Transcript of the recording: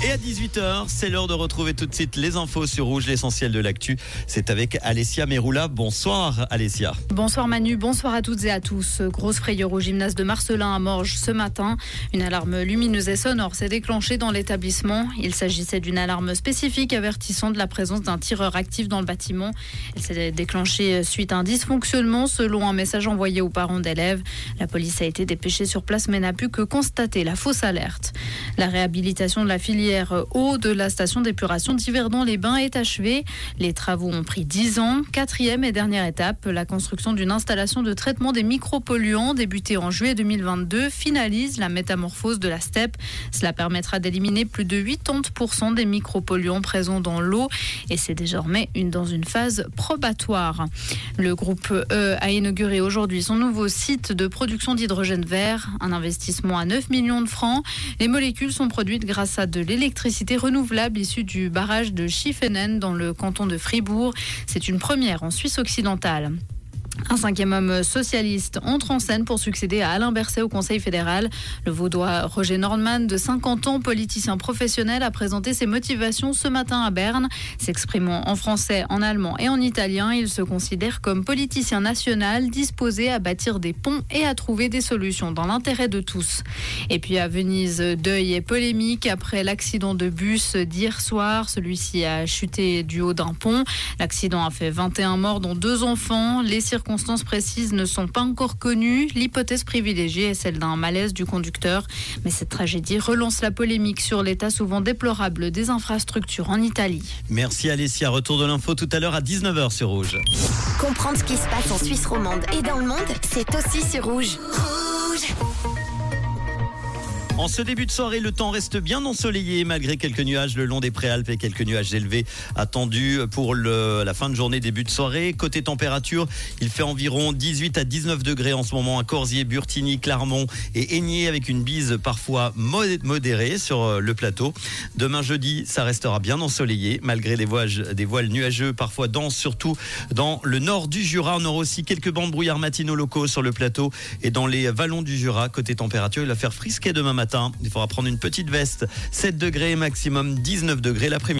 Et à 18h, c'est l'heure de retrouver tout de suite les infos sur Rouge, l'essentiel de l'actu. C'est avec Alessia Meroula. Bonsoir Alessia. Bonsoir Manu, bonsoir à toutes et à tous. Grosse frayeur au gymnase de Marcelin à Morges ce matin. Une alarme lumineuse et sonore s'est déclenchée dans l'établissement. Il s'agissait d'une alarme spécifique avertissant de la présence d'un tireur actif dans le bâtiment. Elle s'est déclenchée suite à un dysfonctionnement selon un message envoyé aux parents d'élèves. La police a été dépêchée sur place mais n'a pu que constater la fausse alerte. La réhabilitation de la filière eau de la station d'épuration d'Yverdon-les-Bains est achevée. Les travaux ont pris 10 ans. Quatrième et dernière étape, la construction d'une installation de traitement des micropolluants débutée en juillet 2022 finalise la métamorphose de la steppe. Cela permettra d'éliminer plus de 80% des micropolluants présents dans l'eau et c'est désormais une, dans une phase probatoire. Le groupe E a inauguré aujourd'hui son nouveau site de production d'hydrogène vert, un investissement à 9 millions de francs. Les molécules sont produites grâce à de l'électricité renouvelable issue du barrage de Schiffenen dans le canton de Fribourg. C'est une première en Suisse occidentale. Un cinquième homme socialiste entre en scène pour succéder à Alain Berset au Conseil fédéral. Le vaudois Roger Nordman, de 50 ans, politicien professionnel, a présenté ses motivations ce matin à Berne. S'exprimant en français, en allemand et en italien, il se considère comme politicien national disposé à bâtir des ponts et à trouver des solutions dans l'intérêt de tous. Et puis à Venise, deuil et polémique après l'accident de bus d'hier soir. Celui-ci a chuté du haut d'un pont. L'accident a fait 21 morts, dont deux enfants. Les circonstances précises ne sont pas encore connues. L'hypothèse privilégiée est celle d'un malaise du conducteur. Mais cette tragédie relance la polémique sur l'état souvent déplorable des infrastructures en Italie. Merci Alessia. Retour de l'info tout à l'heure à 19h sur Rouge. Comprendre ce qui se passe en Suisse romande et dans le monde, c'est aussi sur Rouge. Rouge en ce début de soirée, le temps reste bien ensoleillé malgré quelques nuages le long des préalpes et quelques nuages élevés attendus pour la fin de journée, début de soirée. Côté température, il fait environ 18 à 19 degrés en ce moment à Corsier, Burtigny, Clermont et Aigné avec une bise parfois modérée sur euh, le plateau. Demain jeudi, ça restera bien ensoleillé malgré des voiles, nuageux parfois denses, surtout dans le nord du Jura. On aura aussi quelques bancs de brouillard matinaux locaux sur le plateau et dans les vallons du Jura. Côté température, il va faire frisquer demain Il faudra prendre une petite veste. 7 degrés maximum 19 degrés l'après-midi.